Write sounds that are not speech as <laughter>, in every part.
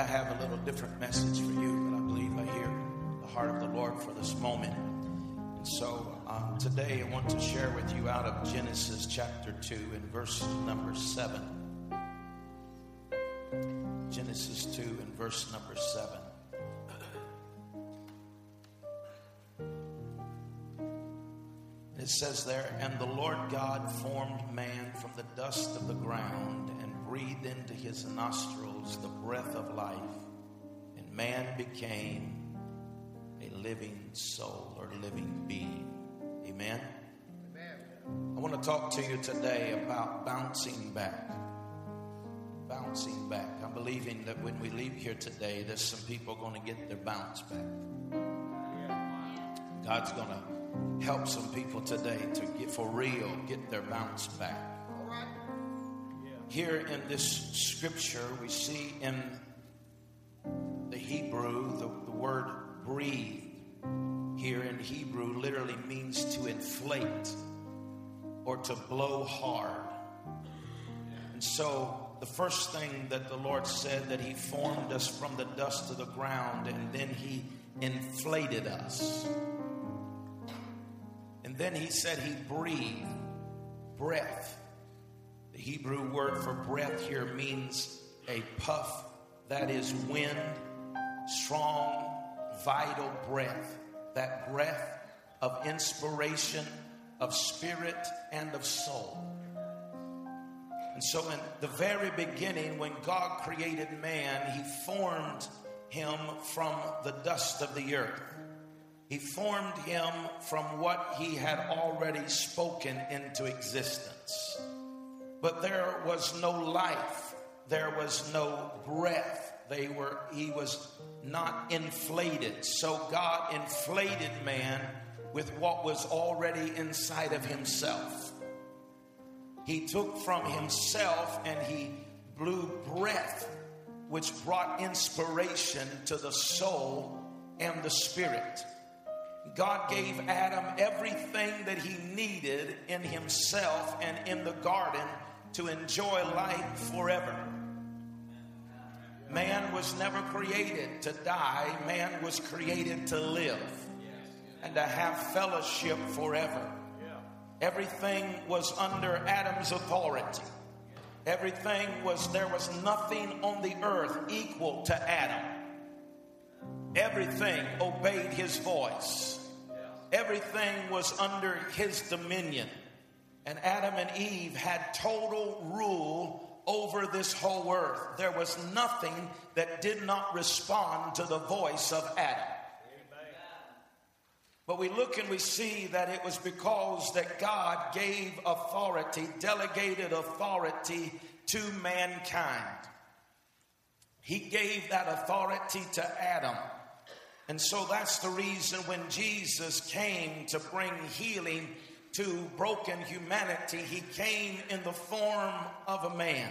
I have a little different message for you, but I believe I hear the heart of the Lord for this moment. And so um, today I want to share with you out of Genesis chapter 2 and verse number 7. Genesis 2 and verse number 7. It says there, and the Lord God formed man from the dust of the ground breathed into his nostrils the breath of life, and man became a living soul or living being. Amen. Amen. I want to talk to you today about bouncing back. Bouncing back. I'm believing that when we leave here today, there's some people going to get their bounce back. God's going to help some people today to get for real, get their bounce back. Here in this scripture, we see in the Hebrew the, the word breathe. Here in Hebrew literally means to inflate or to blow hard. And so the first thing that the Lord said that He formed us from the dust of the ground and then He inflated us. And then he said he breathed breath. Hebrew word for breath here means a puff that is wind, strong, vital breath. That breath of inspiration, of spirit, and of soul. And so, in the very beginning, when God created man, he formed him from the dust of the earth. He formed him from what he had already spoken into existence. But there was no life, there was no breath. They were he was not inflated. So God inflated man with what was already inside of himself. He took from himself and he blew breath, which brought inspiration to the soul and the spirit. God gave Adam everything that he needed in himself and in the garden to enjoy life forever. Man was never created to die, man was created to live and to have fellowship forever. Everything was under Adam's authority. Everything was, there was nothing on the earth equal to Adam. Everything obeyed his voice. Everything was under his dominion. And Adam and Eve had total rule over this whole earth. There was nothing that did not respond to the voice of Adam. But we look and we see that it was because that God gave authority, delegated authority to mankind. He gave that authority to Adam. And so that's the reason when Jesus came to bring healing to broken humanity, he came in the form of a man.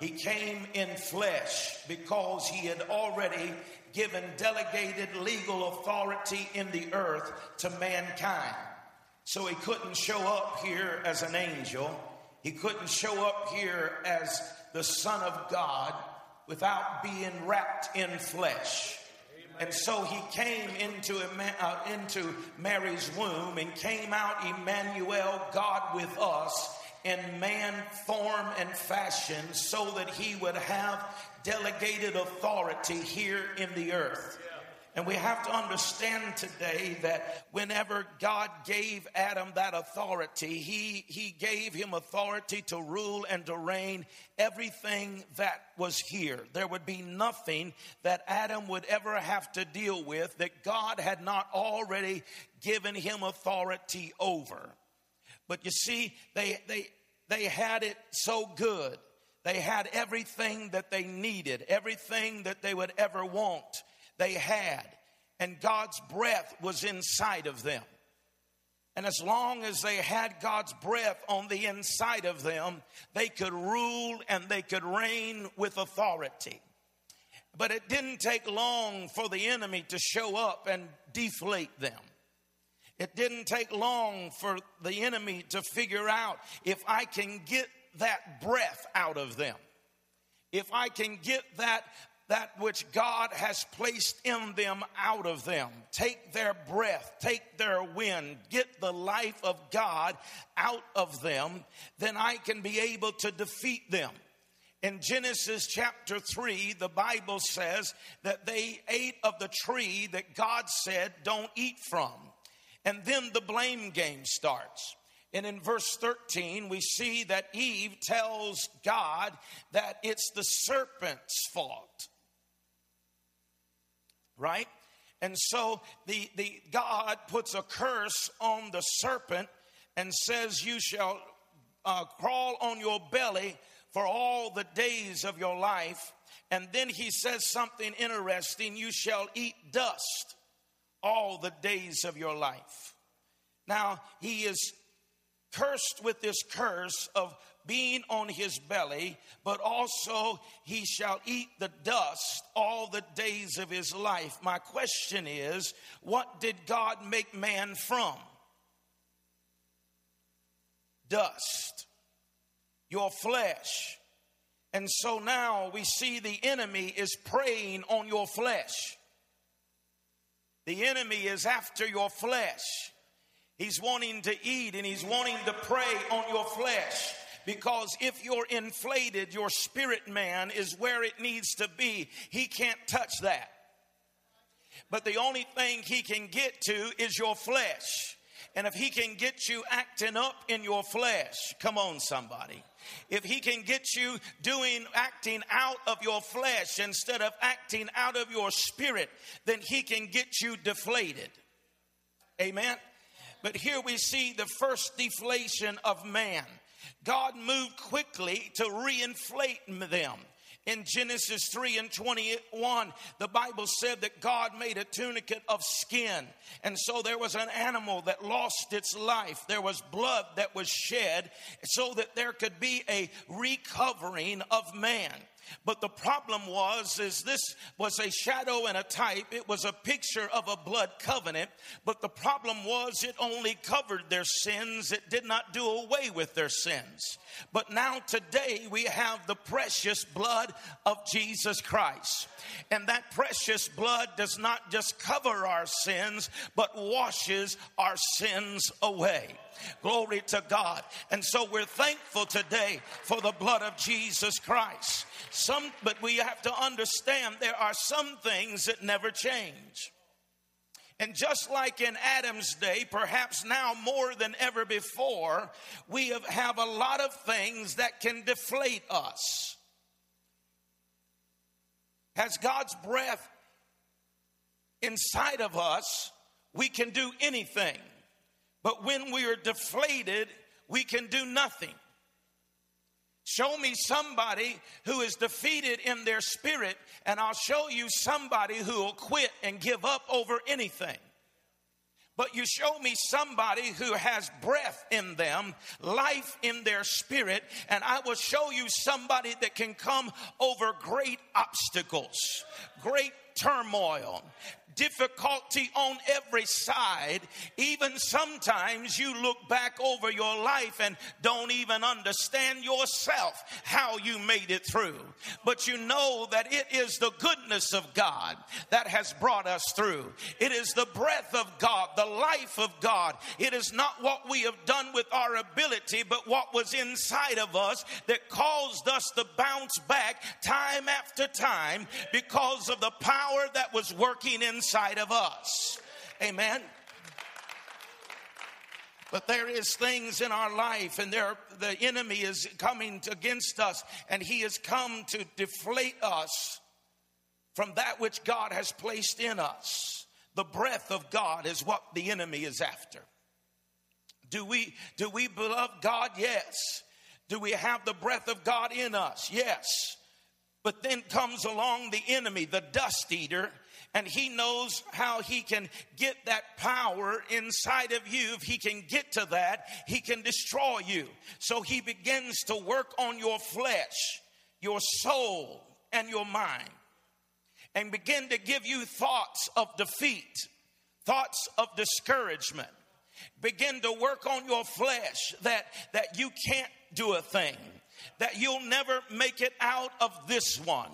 He came in flesh because he had already given delegated legal authority in the earth to mankind. So he couldn't show up here as an angel. He couldn't show up here as the Son of God without being wrapped in flesh. And so he came into, uh, into Mary's womb and came out Emmanuel, God with us, in man form and fashion, so that he would have delegated authority here in the earth. And we have to understand today that whenever God gave Adam that authority, he, he gave him authority to rule and to reign everything that was here. There would be nothing that Adam would ever have to deal with that God had not already given him authority over. But you see, they, they, they had it so good. They had everything that they needed, everything that they would ever want they had, and God's breath was inside of them. And as long as they had God's breath on the inside of them, they could rule and they could reign with authority. But it didn't take long for the enemy to show up and deflate them. It didn't take long for the enemy to figure out if I can get that breath out of them, if I can get that that which God has placed in them out of them. Take their breath, take their wind, get the life of God out of them, then I can be able to defeat them. In Genesis chapter 3, the Bible says that they ate of the tree that God said, don't eat from. And then the blame game starts. And in verse 13, we see that Eve tells God that it's the serpent's fault. Right? And so the, the God puts a curse on the serpent and says, You shall uh, crawl on your belly for all the days of your life. And then he says something interesting you shall eat dust all the days of your life. Now, he is cursed with this curse of being on his belly, but also he shall eat the dust all the days of his life. My question is what did God make man from? Dust your flesh. And so now we see the enemy is preying on your flesh. The enemy is after your flesh. He's wanting to eat and he's wanting to prey on your flesh. Because if you're inflated, your spirit man is where it needs to be. He can't touch that. But the only thing he can get to is your flesh. And if he can get you acting up in your flesh, come on, somebody. If he can get you doing, acting out of your flesh instead of acting out of your spirit, then he can get you deflated. Amen. But here we see the first deflation of man. God moved quickly to reinflate them. In Genesis 3 and 21, the Bible said that God made a tunicate of skin. And so there was an animal that lost its life. There was blood that was shed so that there could be a recovering of man. But the problem was, is this was a shadow and a type. It was a picture of a blood covenant. But the problem was, it only covered their sins. It did not do away with their sins. But now today we have the precious blood of Jesus Christ. And that precious blood does not just cover our sins, but washes our sins away. Glory to God. And so we're thankful today for the blood of Jesus Christ. Some, but we have to understand there are some things that never change. And just like in Adam's day, perhaps now more than ever before, we have, have a lot of things that can deflate us. Has God's breath inside of us, we can do anything. But when we are deflated, we can do nothing. Show me somebody who is defeated in their spirit, and I'll show you somebody who will quit and give up over anything. But you show me somebody who has breath in them, life in their spirit, and I will show you somebody that can come over great obstacles, great turmoil, difficulty on every side. Even sometimes you look back over your life and don't even understand yourself how you made it through. But you know that it is the goodness of God that has brought us through. It is the breath of God, the life of God. It is not what we have done with our ability, but what was inside of us that caused us to bounce back time after time because of the power that was working in inside of us. Amen. But there is things in our life, and there the enemy is coming against us, and he has come to deflate us from that which God has placed in us. The breath of God is what the enemy is after. Do we do we love God? Yes. Do we have the breath of God in us? Yes. But then comes along the enemy, the dust eater, and he knows how he can get that power inside of you. If he can get to that, he can destroy you. So he begins to work on your flesh, your soul, and your mind, and begin to give you thoughts of defeat, thoughts of discouragement. Begin to work on your flesh that, that you can't do a thing, that you'll never make it out of this one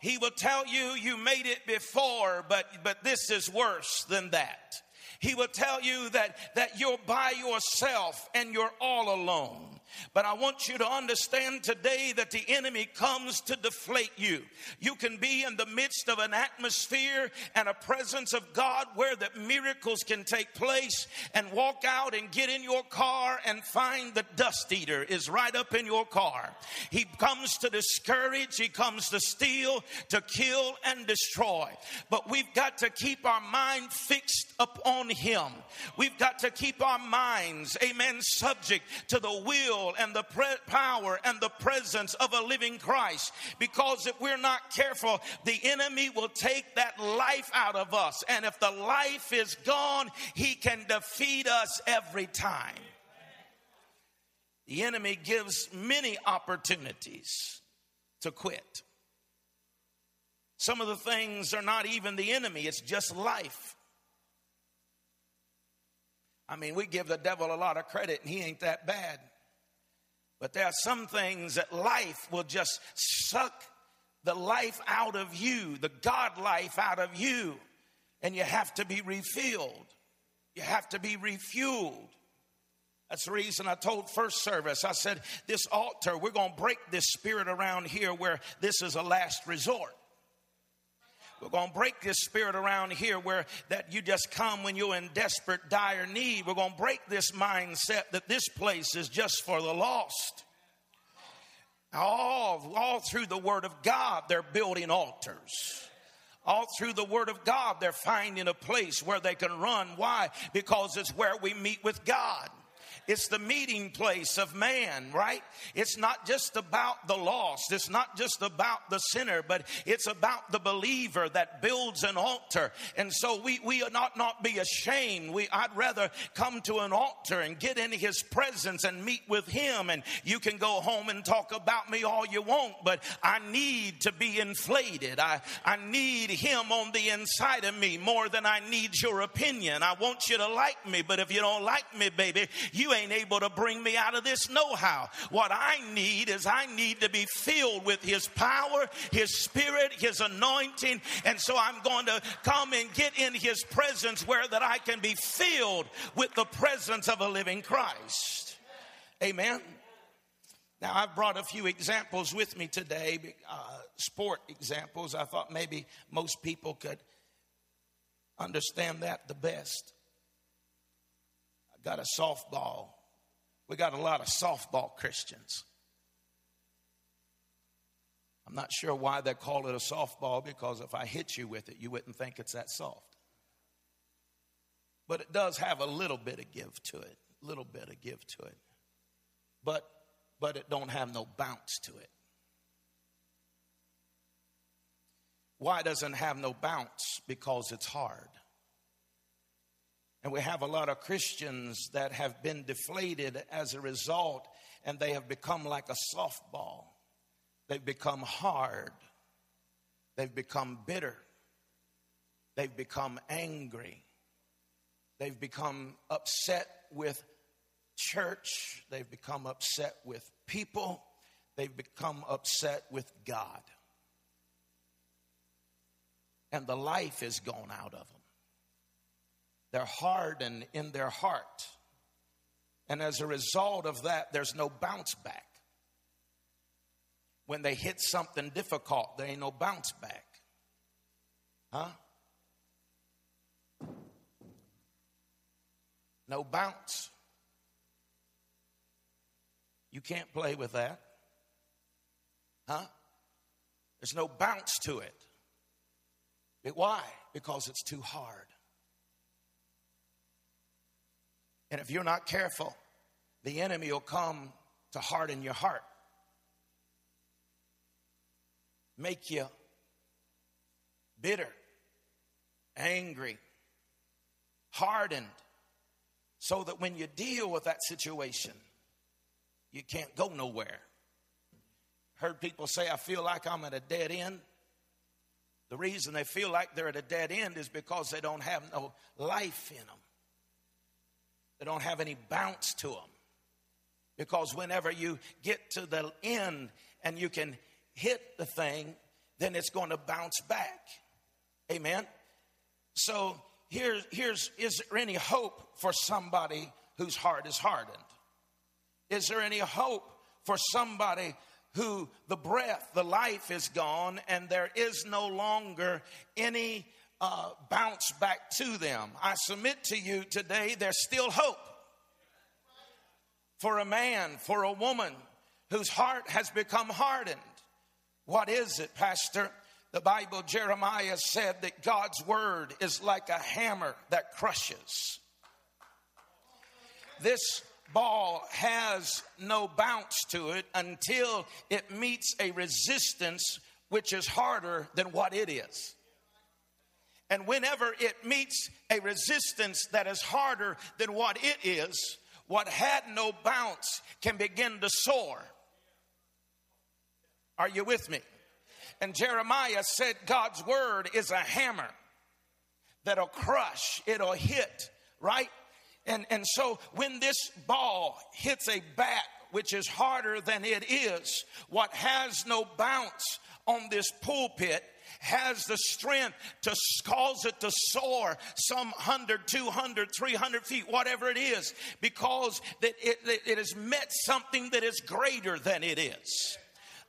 He will tell you you made it before, but, but this is worse than that. He will tell you that, that you're by yourself and you're all alone. But I want you to understand today that the enemy comes to deflate you. You can be in the midst of an atmosphere and a presence of God where the miracles can take place and walk out and get in your car and find the dust eater is right up in your car. He comes to discourage, he comes to steal, to kill and destroy. But we've got to keep our mind fixed upon him. We've got to keep our minds, amen, subject to the will and the pre- power and the presence of a living Christ. Because if we're not careful, the enemy will take that life out of us. And if the life is gone, he can defeat us every time. The enemy gives many opportunities to quit. Some of the things are not even the enemy, it's just life. I mean, we give the devil a lot of credit, and he ain't that bad. But there are some things that life will just suck the life out of you, the God life out of you, and you have to be refilled. You have to be refueled. That's the reason I told first service, I said, This altar, we're going to break this spirit around here where this is a last resort. We're going to break this spirit around here where that you just come when you're in desperate, dire need. We're going to break this mindset that this place is just for the lost. All, all through the Word of God, they're building altars all through the Word of God, they're finding a place where they can run. Why? Because it's where we meet with God. It's the meeting place of man, right? It's not just about the lost. It's not just about the sinner, but it's about the believer that builds an altar. And so we, we not, not be ashamed. We, I'd rather come to an altar and get in his presence and meet with him. And you can go home and talk about me all you want, but I need to be inflated. I, I need him on the inside of me more than I need your opinion. I want you to like me, but if you don't like me, baby, you ain't able to bring me out of this know how. What I need is I need to be filled with His power, His Spirit, His anointing. And so I'm going to come and get in His presence where that I can be filled with the presence of a living Christ. Amen. Now, I've brought a few examples with me today, uh, sport examples. I thought maybe most people could understand that the best got a softball. We got a lot of softball Christians. I'm not sure why they call it a softball because if I hit you with it, you wouldn't think it's that soft. But it does have a little bit of give to it, little bit of give to it. But but it don't have no bounce to it. Why doesn't have no bounce? Because it's hard. And we have a lot of Christians that have been deflated as a result, and they have become like a softball. They've become hard. They've become bitter. They've become angry. They've become upset with church. They've become upset with people. They've become upset with God. And the life is gone out of them. They're hardened in their heart. And as a result of that, there's no bounce back. When they hit something difficult, there ain't no bounce back. Huh? No bounce. You can't play with that. Huh? There's no bounce to it. Why? Because it's too hard. And if you're not careful, the enemy will come to harden your heart, make you bitter, angry, hardened, so that when you deal with that situation, you can't go nowhere. Heard people say, I feel like I'm at a dead end. The reason they feel like they're at a dead end is because they don't have no life in them. They don't have any bounce to them. Because whenever you get to the end and you can hit the thing, then it's going to bounce back. Amen. So here's here's is there any hope for somebody whose heart is hardened? Is there any hope for somebody who the breath, the life is gone, and there is no longer any uh, bounce back to them? I submit to you today, there's still hope for a man, for a woman whose heart has become hardened. What is it, Pastor? The Bible, Jeremiah said that God's word is like a hammer that crushes. This ball has no bounce to it until it meets a resistance which is harder than what it is. And whenever it meets a resistance that is harder than what it is, what had no bounce can begin to soar. Are you with me? And Jeremiah said God's word is a hammer that'll crush, it'll hit, right? And, and so when this ball hits a bat, which is harder than it is, what has no bounce on this pulpit has the strength to cause it to soar some 100, 200, 300 feet, whatever it is, because that it, it has met something that is greater than it is.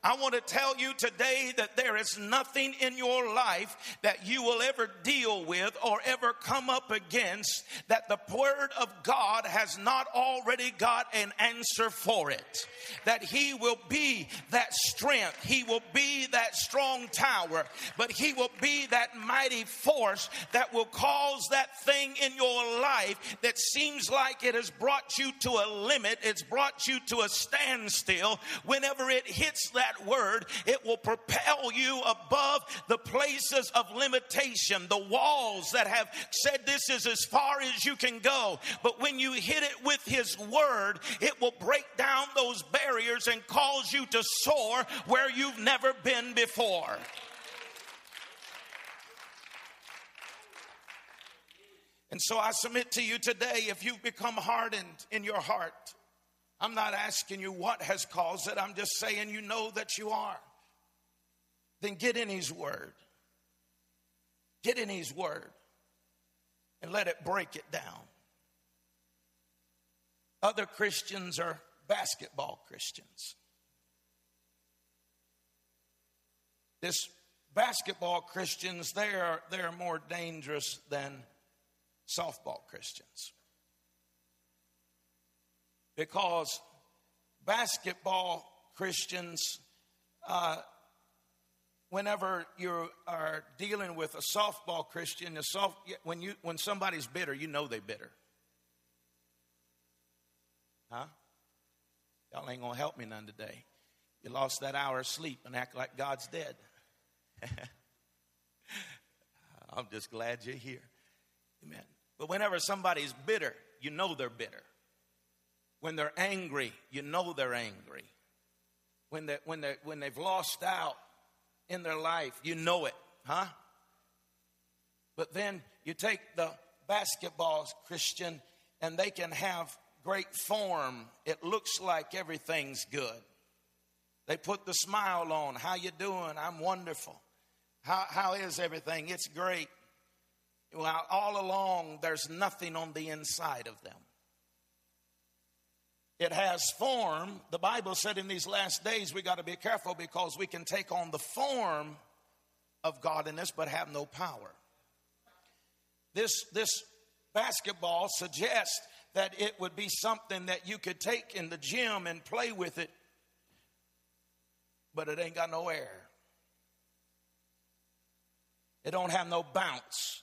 I want to tell you today that there is nothing in your life that you will ever deal with or ever come up against that the Word of God has not already got an answer for it. That He will be that strength, He will be that strong tower, but He will be that mighty force that will cause that thing in your life that seems like it has brought you to a limit, it's brought you to a standstill. Whenever it hits that that word, it will propel you above the places of limitation, the walls that have said this is as far as you can go. But when you hit it with His word, it will break down those barriers and cause you to soar where you've never been before. And so I submit to you today if you've become hardened in your heart, I'm not asking you what has caused it. I'm just saying you know that you are. Then get in His Word. Get in His Word and let it break it down. Other Christians are basketball Christians. This basketball Christians, they are, they are more dangerous than softball Christians because basketball Christians, uh, whenever you are dealing with a softball Christian, a soft, when, you, when somebody's bitter, you know they're bitter. Huh? Y'all ain't gonna help me none today. You lost that hour of sleep and act like God's dead. <laughs> I'm just glad you're here. Amen. But whenever somebody's bitter, you know they're bitter. When they're angry, you know they're angry. When, they, when, they, when they've lost out in their life, you know it, huh? But then you take the basketball Christian and they can have great form. It looks like everything's good. They put the smile on. How you doing? I'm wonderful. How, how is everything? It's great. Well, all along, there's nothing on the inside of them. It has form. The Bible said in these last days we got to be careful because we can take on the form of godliness but have no power. This, this basketball suggests that it would be something that you could take in the gym and play with it, but it ain't got no air. It don't have no bounce.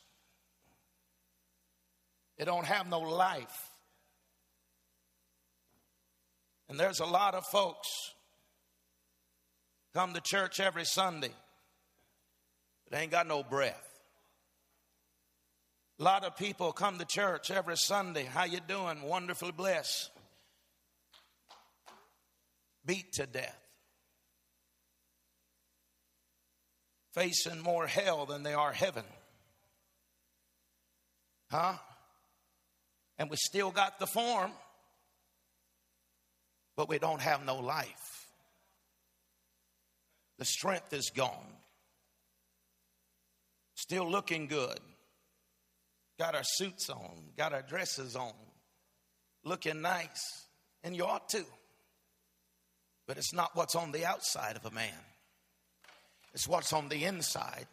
It don't have no life. And there's a lot of folks come to church every Sunday, but ain't got no breath. A lot of people come to church every Sunday. How you doing? Wonderfully blessed. Beat to death. Facing more hell than they are heaven. Huh? And we still got the form but we don't have no life. The strength is gone. still looking good, got our suits on, got our dresses on, looking nice, and you ought to. But it's not what's on the outside of a man, it's what's on the inside.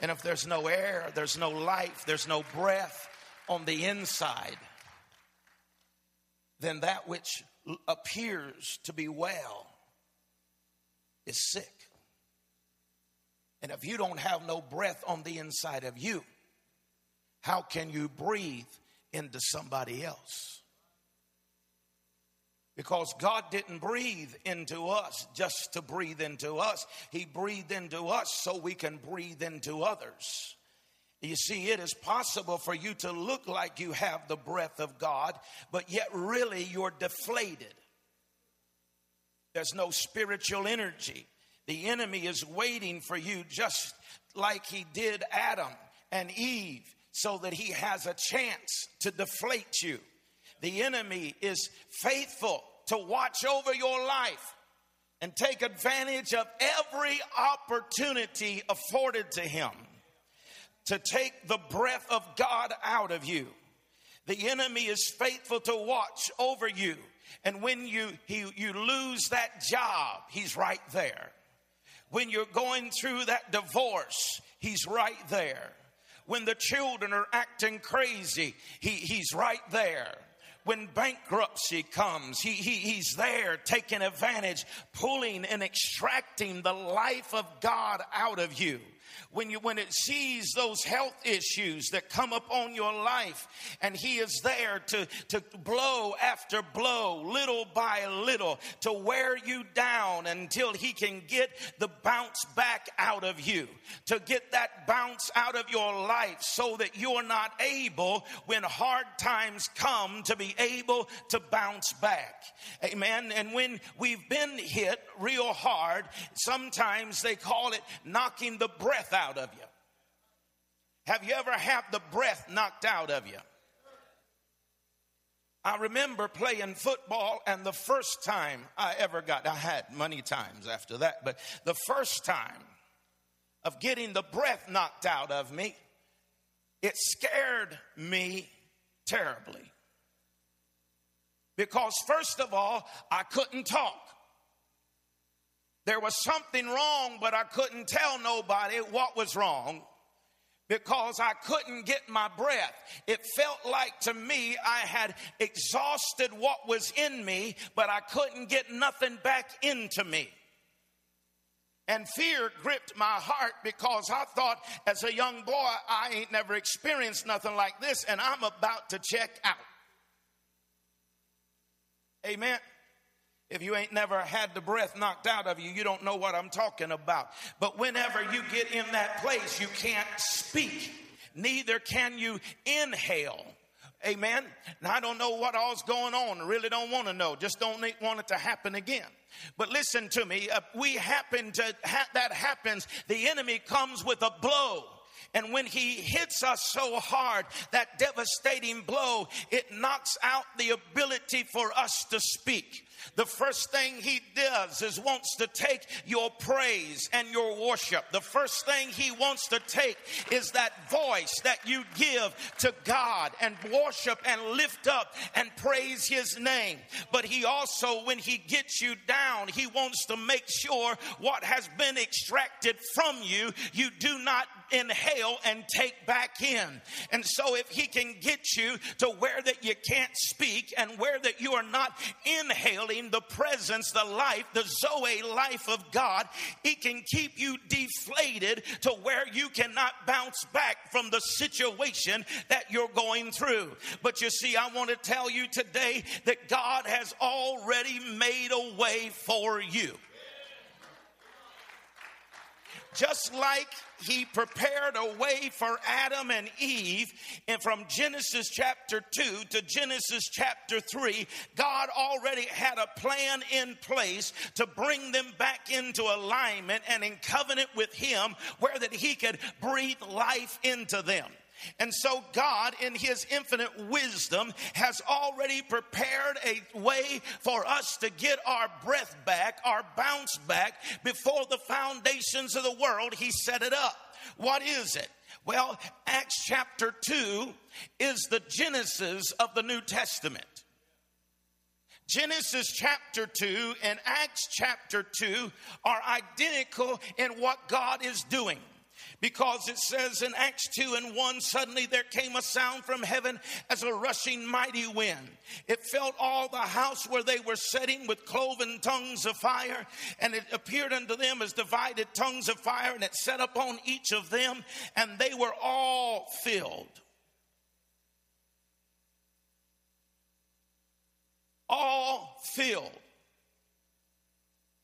And if there's no air, there's no life, there's no breath on the inside, then that which appears to be well is sick. And if you don't have no breath on the inside of you, how can you breathe into somebody else? Because God didn't breathe into us just to breathe into us. He breathed into us so we can breathe into others. You see, it is possible for you to look like you have the breath of God, but yet really you're deflated. There's no spiritual energy. The enemy is waiting for you just like he did Adam and Eve so that he has a chance to deflate you. The enemy is faithful to watch over your life and take advantage of every opportunity afforded to him to take the breath of God out of you. The enemy is faithful to watch over you. And when you, he, you lose that job, he's right there. When you're going through that divorce, he's right there. When the children are acting crazy, he, he's right there when bankruptcy comes, he, he, he's there taking advantage, pulling and extracting the life of God out of you when you when it sees those health issues that come up on your life and he is there to to blow after blow little by little to wear you down until he can get the bounce back out of you to get that bounce out of your life so that you're not able when hard times come to be able to bounce back. Amen? And when we've been hit real hard sometimes they call it knocking the breath out of you. Have you ever had the breath knocked out of you? I remember playing football, and the first time I ever got, I had many times after that, but the first time of getting the breath knocked out of me, it scared me terribly. Because, first of all, I couldn't talk. There was something wrong, but I couldn't tell nobody what was wrong because I couldn't get my breath. It felt like to me I had exhausted what was in me, but I couldn't get nothing back into me. And fear gripped my heart because I thought as a young boy, I ain't never experienced nothing like this, and I'm about to check out. Amen. If you ain't never had the breath knocked out of you, you don't know what I'm talking about. But whenever you get in that place, you can't speak, neither can you inhale. Amen. Now I don't know what all's going on. I really don't want to know. Just don't want it to happen again. But listen to me. Uh, we happen to ha- that happens. The enemy comes with a blow. And when he hits us so hard, that devastating blow, it knocks out the ability for us to speak the first thing he does is wants to take your praise and your worship. The first thing he wants to take is that voice that you give to God and worship and lift up and praise his name. But he also, when he gets you down, he wants to make sure what has been extracted from you, you do not inhale and take back in. And so if he can get you to where that you can't speak and where that you are not inhaling the presence, the life, the Zoe life of God, it can keep you deflated to where you cannot bounce back from the situation that you're going through. But you see, I want to tell you today that God has already made a way for you. Just like he prepared a way for Adam and Eve. And from Genesis chapter 2 to Genesis chapter 3, God already had a plan in place to bring them back into alignment and in covenant with him where that he could breathe life into them. And so, God, in His infinite wisdom, has already prepared a way for us to get our breath back, our bounce back. Before the foundations of the world, He set it up. What is it? Well, Acts chapter 2 is the genesis of the New Testament. Genesis chapter 2 and Acts chapter 2 are identical in what God is doing because it says in Acts 2 and 1 suddenly there came a sound from heaven as a rushing mighty wind. It filled all the house where they were sitting with cloven tongues of fire, and it appeared unto them as divided tongues of fire, and it set upon each of them, and they were all filled. All filled.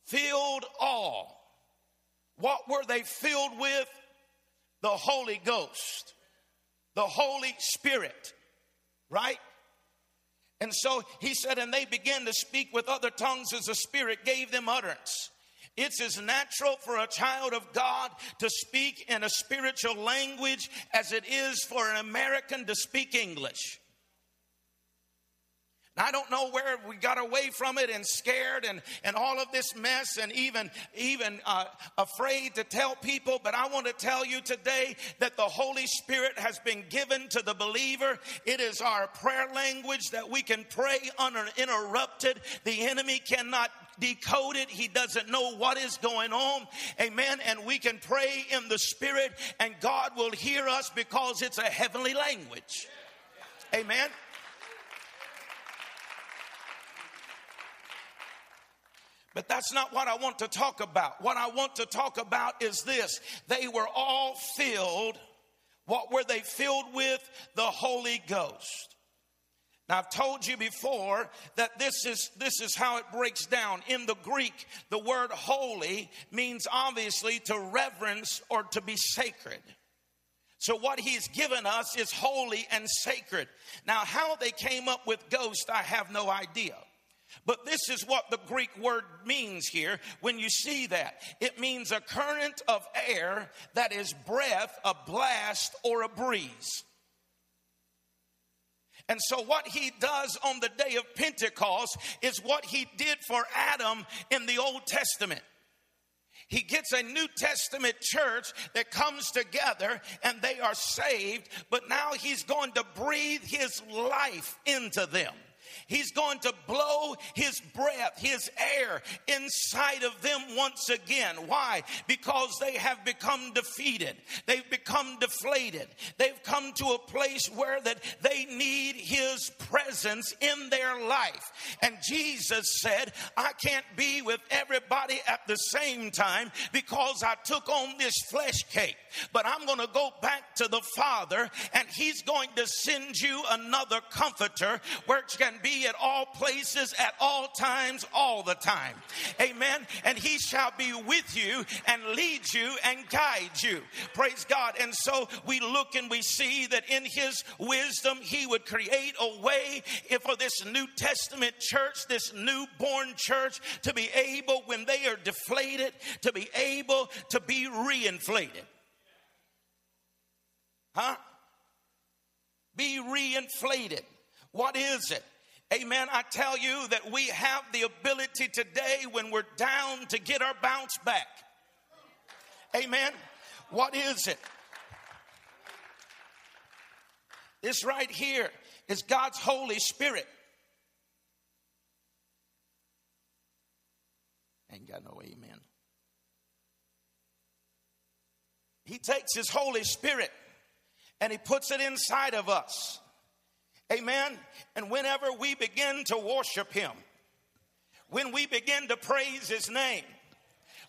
Filled all. What were they filled with? The Holy Ghost, the Holy Spirit, right? And so he said, and they began to speak with other tongues as the Spirit gave them utterance. It's as natural for a child of God to speak in a spiritual language as it is for an American to speak English. I don't know where we got away from it and scared and, and all of this mess and even, even uh, afraid to tell people. But I want to tell you today that the Holy Spirit has been given to the believer. It is our prayer language that we can pray uninterrupted. The enemy cannot decode it. He doesn't know what is going on. Amen. And we can pray in the Spirit and God will hear us because it's a heavenly language. Amen. But that's not what I want to talk about. What I want to talk about is this they were all filled. What were they filled with? The Holy Ghost. Now I've told you before that this is this is how it breaks down. In the Greek, the word holy means obviously to reverence or to be sacred. So what he's given us is holy and sacred. Now how they came up with ghost, I have no idea. But this is what the Greek word means here when you see that. It means a current of air that is breath, a blast, or a breeze. And so, what he does on the day of Pentecost is what he did for Adam in the Old Testament. He gets a New Testament church that comes together and they are saved, but now he's going to breathe his life into them. He's going to blow his breath, his air inside of them once again. Why? Because they have become defeated. They've become deflated. They've come to a place where that they need his presence in their life. And Jesus said, I can't be with everybody at the same time because I took on this flesh cake. But I'm going to go back to the Father and he's going to send you another comforter which can be at all places, at all times, all the time. Amen. And he shall be with you and lead you and guide you. Praise God. And so we look and we see that in his wisdom, he would create a way for this New Testament church, this newborn church, to be able, when they are deflated, to be able to be reinflated. Huh? Be reinflated. What is it? Amen. I tell you that we have the ability today when we're down to get our bounce back. Amen. What is it? This right here is God's Holy Spirit. Ain't got no amen. He takes His Holy Spirit and He puts it inside of us. Amen. And whenever we begin to worship Him, when we begin to praise His name,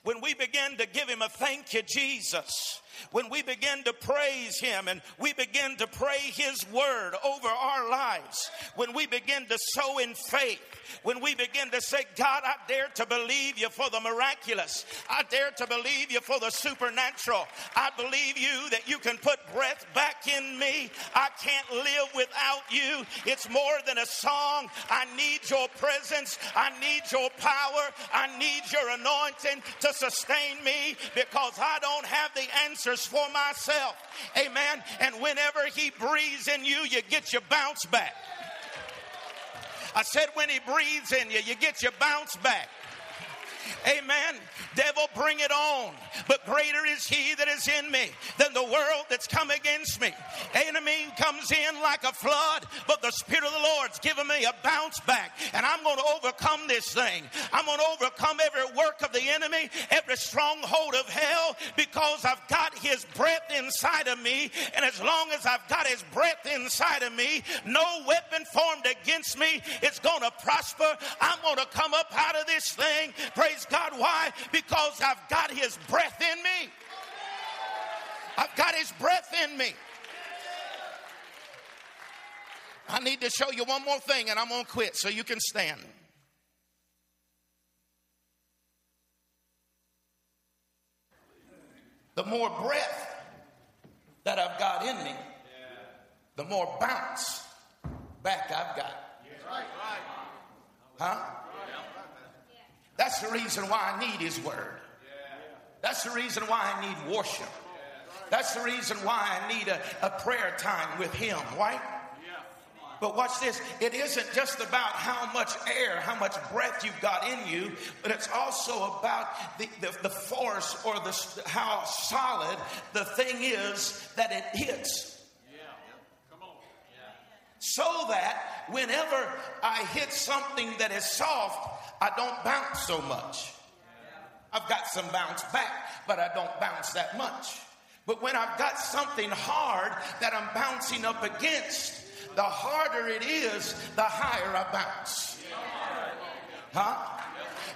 when we begin to give Him a thank you, Jesus, when we begin to praise Him and we begin to pray His word over our lives, when we begin to sow in faith, when we begin to say, God, I dare to believe you for the miraculous, I dare to believe you for the supernatural, I believe you that you can put breath back in me. I can't live without you. It's more than a song. I need your presence, I need your power, I need your anointing to sustain me because I don't have the answer answers for myself. Amen. And whenever He breathes in you, you get your bounce back. I said, when He breathes in you, you get your bounce back. Amen. Devil, bring it on. But greater is he that is in me than the world that's come against me. Enemy comes in like a flood, but the Spirit of the Lord's given me a bounce back. And I'm going to overcome this thing. I'm going to overcome every work of the enemy, every stronghold of hell, because I've got his breath inside of me. And as long as I've got his breath inside of me, no weapon formed against me is going to prosper. I'm going to come up out of this thing. Praise God. Why? Because I've got his breath in me. I've got his breath in me. I need to show you one more thing and I'm going to quit so you can stand. The more breath that I've got in me, the more bounce back I've got. Huh? That's the reason why I need His Word. That's the reason why I need worship. That's the reason why I need a, a prayer time with Him, right? But watch this. It isn't just about how much air, how much breath you've got in you, but it's also about the, the, the force or the, how solid the thing is that it hits. Yeah. Come on. Yeah. So that whenever I hit something that is soft, I don't bounce so much. I've got some bounce back, but I don't bounce that much. But when I've got something hard that I'm bouncing up against, the harder it is, the higher I bounce. Huh?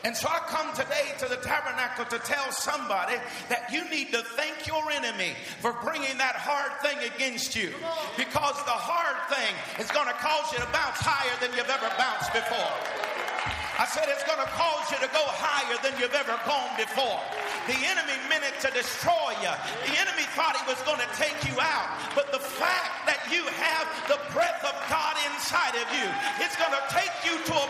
And so I come today to the tabernacle to tell somebody that you need to thank your enemy for bringing that hard thing against you. Because the hard thing is going to cause you to bounce higher than you've ever bounced before. I said it's going to cause you to go higher than you've ever gone before. The enemy meant it to destroy you. The enemy thought he was going to take you out. But the fact that you have the breath of God inside of you, it's going to take you to a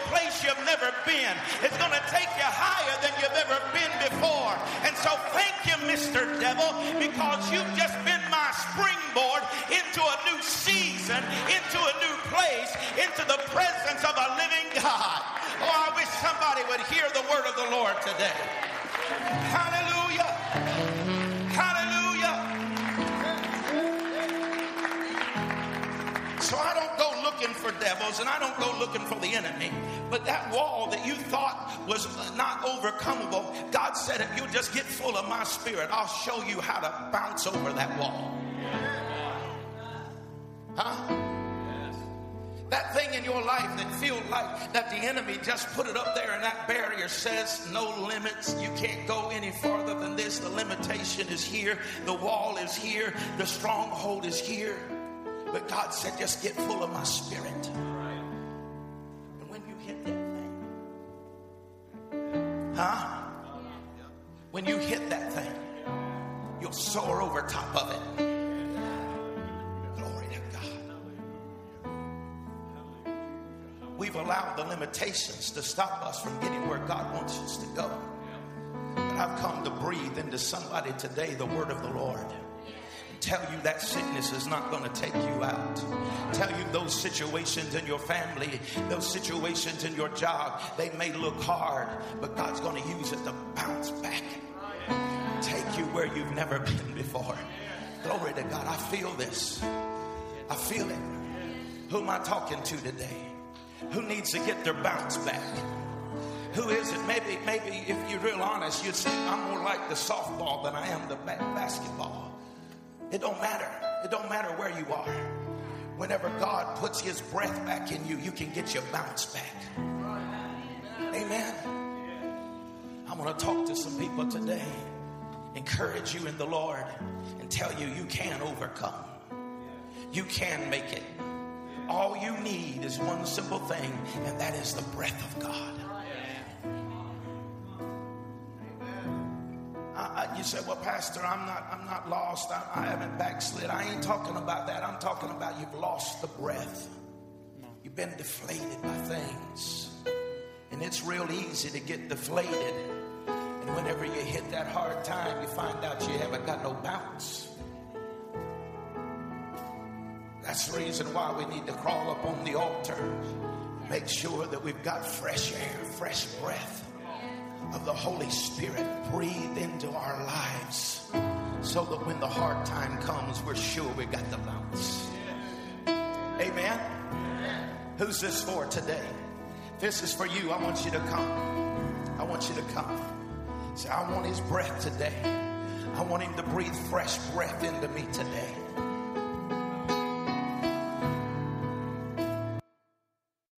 It's going to take you higher than you've ever been before. And so thank you, Mr. Devil, because you've just been my springboard into a new season, into a new place, into the presence of a living God. Oh, I wish somebody would hear the word of the Lord today. Hallelujah. Devils and I don't go looking for the enemy. But that wall that you thought was not overcomable, God said, if you just get full of my spirit, I'll show you how to bounce over that wall. Huh? That thing in your life that feels like that the enemy just put it up there and that barrier says no limits. You can't go any farther than this. The limitation is here. The wall is here. The stronghold is here. But God said, just get full of my spirit. And when you hit that thing, huh? When you hit that thing, you'll soar over top of it. Glory to God. We've allowed the limitations to stop us from getting where God wants us to go. But I've come to breathe into somebody today the word of the Lord. Tell you that sickness is not going to take you out. Tell you those situations in your family, those situations in your job, they may look hard, but God's going to use it to bounce back. Take you where you've never been before. Glory to God. I feel this. I feel it. Who am I talking to today? who needs to get their bounce back. Who is it? Maybe, maybe if you're real honest, you'd say, I'm more like the softball than I am the basketball. It don't matter. It don't matter where you are. Whenever God puts his breath back in you, you can get your bounce back. Amen. I want to talk to some people today, encourage you in the Lord, and tell you you can overcome. You can make it. All you need is one simple thing, and that is the breath of God. You say, "Well, Pastor, I'm not. I'm not lost. I, I haven't backslid. I ain't talking about that. I'm talking about you've lost the breath. You've been deflated by things, and it's real easy to get deflated. And whenever you hit that hard time, you find out you haven't got no bounce. That's the reason why we need to crawl up on the altar. Make sure that we've got fresh air, fresh breath of the Holy Spirit breathe into our lives so that when the hard time comes, we're sure we got the bounce. Amen. Who's this for today? This is for you. I want you to come. I want you to come. Say, I want his breath today. I want him to breathe fresh breath into me today.